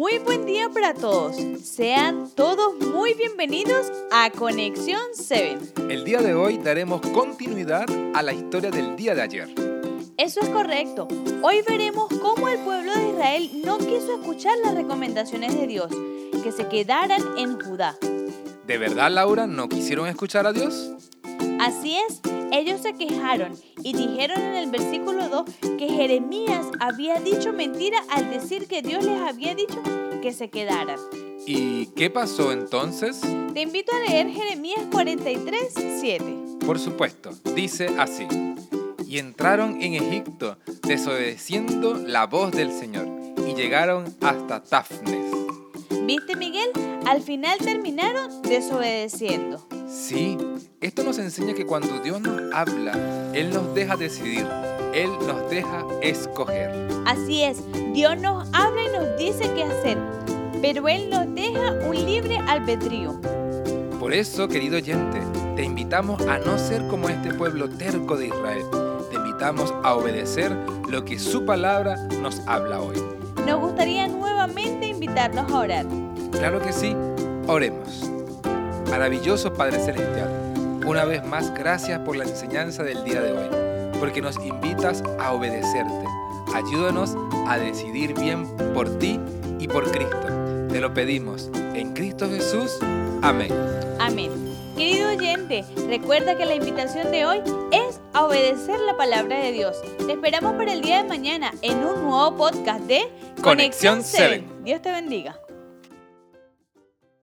Muy buen día para todos. Sean todos muy bienvenidos a Conexión 7. El día de hoy daremos continuidad a la historia del día de ayer. Eso es correcto. Hoy veremos cómo el pueblo de Israel no quiso escuchar las recomendaciones de Dios, que se quedaran en Judá. ¿De verdad, Laura, no quisieron escuchar a Dios? Así es, ellos se quejaron y dijeron en el versículo 2 que Jeremías había dicho mentira al decir que Dios les había dicho que se quedaran. ¿Y qué pasó entonces? Te invito a leer Jeremías 43, 7. Por supuesto, dice así. Y entraron en Egipto, desobedeciendo la voz del Señor, y llegaron hasta Tafnes. ¿Viste, Miguel? Al final terminaron desobedeciendo. Sí, esto nos enseña que cuando Dios nos habla, Él nos deja decidir, Él nos deja escoger. Así es, Dios nos habla y nos dice qué hacer, pero Él nos deja un libre albedrío. Por eso, querido oyente, te invitamos a no ser como este pueblo terco de Israel. Te invitamos a obedecer lo que su palabra nos habla hoy. Nos gustaría nuevamente invitarlos a orar. Claro que sí, oremos. Maravilloso Padre Celestial, una vez más gracias por la enseñanza del día de hoy, porque nos invitas a obedecerte. Ayúdanos a decidir bien por ti y por Cristo. Te lo pedimos en Cristo Jesús. Amén. Amén. Querido oyente, recuerda que la invitación de hoy es a obedecer la palabra de Dios. Te esperamos para el día de mañana en un nuevo podcast de Conexión 7. Dios te bendiga.